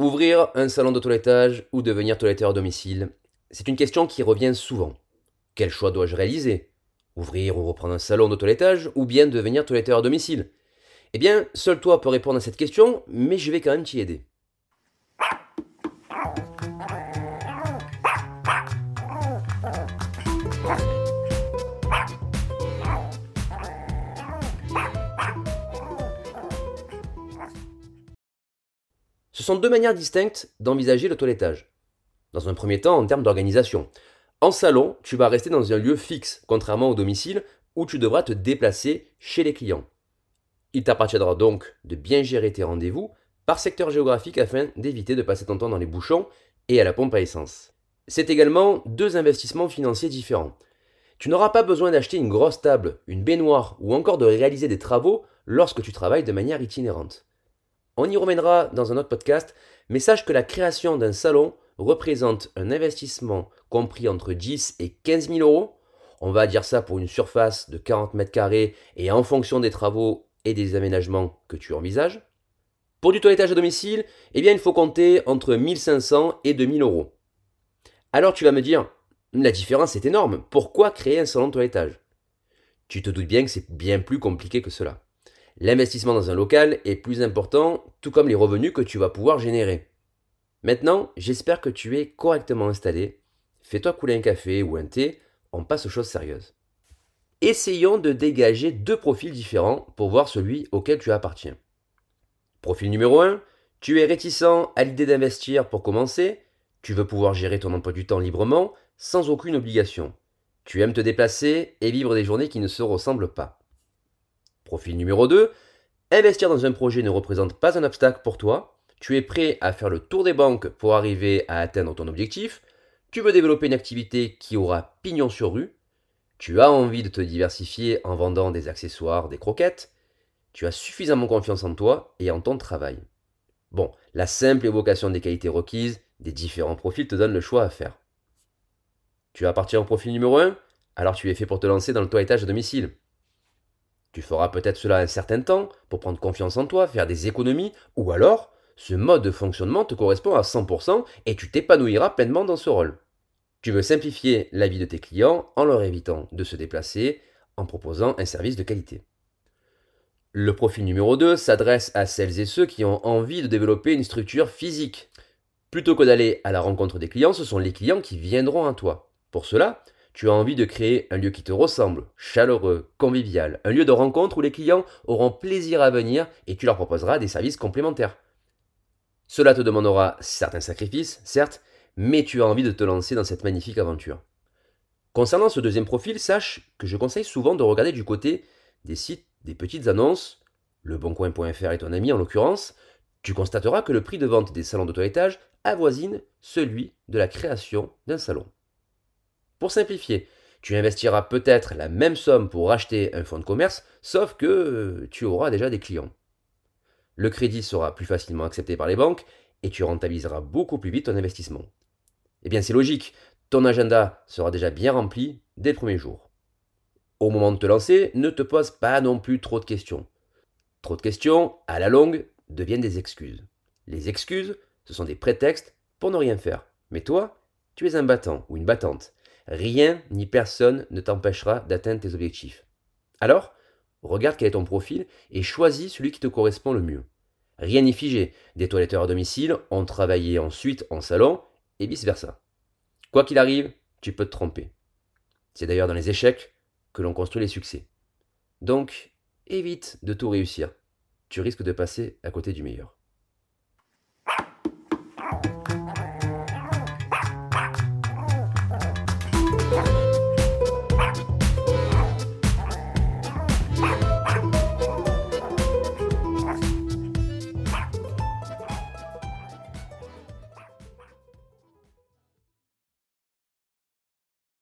Ouvrir un salon de toilettage ou devenir toiletteur à domicile, c'est une question qui revient souvent. Quel choix dois-je réaliser? Ouvrir ou reprendre un salon de toilettage ou bien devenir toiletteur à domicile? Eh bien, seul toi peux répondre à cette question, mais je vais quand même t'y aider. Ce sont deux manières distinctes d'envisager le toilettage. Dans un premier temps, en termes d'organisation. En salon, tu vas rester dans un lieu fixe, contrairement au domicile, où tu devras te déplacer chez les clients. Il t'appartiendra donc de bien gérer tes rendez-vous par secteur géographique afin d'éviter de passer ton temps dans les bouchons et à la pompe à essence. C'est également deux investissements financiers différents. Tu n'auras pas besoin d'acheter une grosse table, une baignoire ou encore de réaliser des travaux lorsque tu travailles de manière itinérante. On y reviendra dans un autre podcast, mais sache que la création d'un salon représente un investissement compris entre 10 et 15 000 euros. On va dire ça pour une surface de 40 mètres carrés et en fonction des travaux et des aménagements que tu envisages. Pour du toilettage à domicile, eh bien, il faut compter entre 1500 et 2000 euros. Alors tu vas me dire, la différence est énorme. Pourquoi créer un salon de toilettage? Tu te doutes bien que c'est bien plus compliqué que cela. L'investissement dans un local est plus important, tout comme les revenus que tu vas pouvoir générer. Maintenant, j'espère que tu es correctement installé. Fais-toi couler un café ou un thé, on passe aux choses sérieuses. Essayons de dégager deux profils différents pour voir celui auquel tu appartiens. Profil numéro 1, tu es réticent à l'idée d'investir pour commencer, tu veux pouvoir gérer ton emploi du temps librement, sans aucune obligation. Tu aimes te déplacer et vivre des journées qui ne se ressemblent pas. Profil numéro 2, investir dans un projet ne représente pas un obstacle pour toi. Tu es prêt à faire le tour des banques pour arriver à atteindre ton objectif. Tu veux développer une activité qui aura pignon sur rue. Tu as envie de te diversifier en vendant des accessoires, des croquettes. Tu as suffisamment confiance en toi et en ton travail. Bon, la simple évocation des qualités requises des différents profils te donne le choix à faire. Tu appartiens au profil numéro 1 Alors tu es fait pour te lancer dans le toilettage à domicile. Tu feras peut-être cela un certain temps pour prendre confiance en toi, faire des économies, ou alors ce mode de fonctionnement te correspond à 100% et tu t'épanouiras pleinement dans ce rôle. Tu veux simplifier la vie de tes clients en leur évitant de se déplacer, en proposant un service de qualité. Le profil numéro 2 s'adresse à celles et ceux qui ont envie de développer une structure physique. Plutôt que d'aller à la rencontre des clients, ce sont les clients qui viendront à toi. Pour cela, tu as envie de créer un lieu qui te ressemble, chaleureux, convivial, un lieu de rencontre où les clients auront plaisir à venir et tu leur proposeras des services complémentaires. Cela te demandera certains sacrifices, certes, mais tu as envie de te lancer dans cette magnifique aventure. Concernant ce deuxième profil, sache que je conseille souvent de regarder du côté des sites, des petites annonces, leboncoin.fr est ton ami en l'occurrence, tu constateras que le prix de vente des salons de toilettage avoisine celui de la création d'un salon. Pour simplifier, tu investiras peut-être la même somme pour acheter un fonds de commerce, sauf que euh, tu auras déjà des clients. Le crédit sera plus facilement accepté par les banques et tu rentabiliseras beaucoup plus vite ton investissement. Eh bien c'est logique, ton agenda sera déjà bien rempli dès le premier jour. Au moment de te lancer, ne te pose pas non plus trop de questions. Trop de questions, à la longue, deviennent des excuses. Les excuses, ce sont des prétextes pour ne rien faire. Mais toi, tu es un battant ou une battante. Rien ni personne ne t'empêchera d'atteindre tes objectifs. Alors, regarde quel est ton profil et choisis celui qui te correspond le mieux. Rien n'est figé. Des toiletteurs à domicile ont travaillé ensuite en salon et vice-versa. Quoi qu'il arrive, tu peux te tromper. C'est d'ailleurs dans les échecs que l'on construit les succès. Donc, évite de tout réussir. Tu risques de passer à côté du meilleur.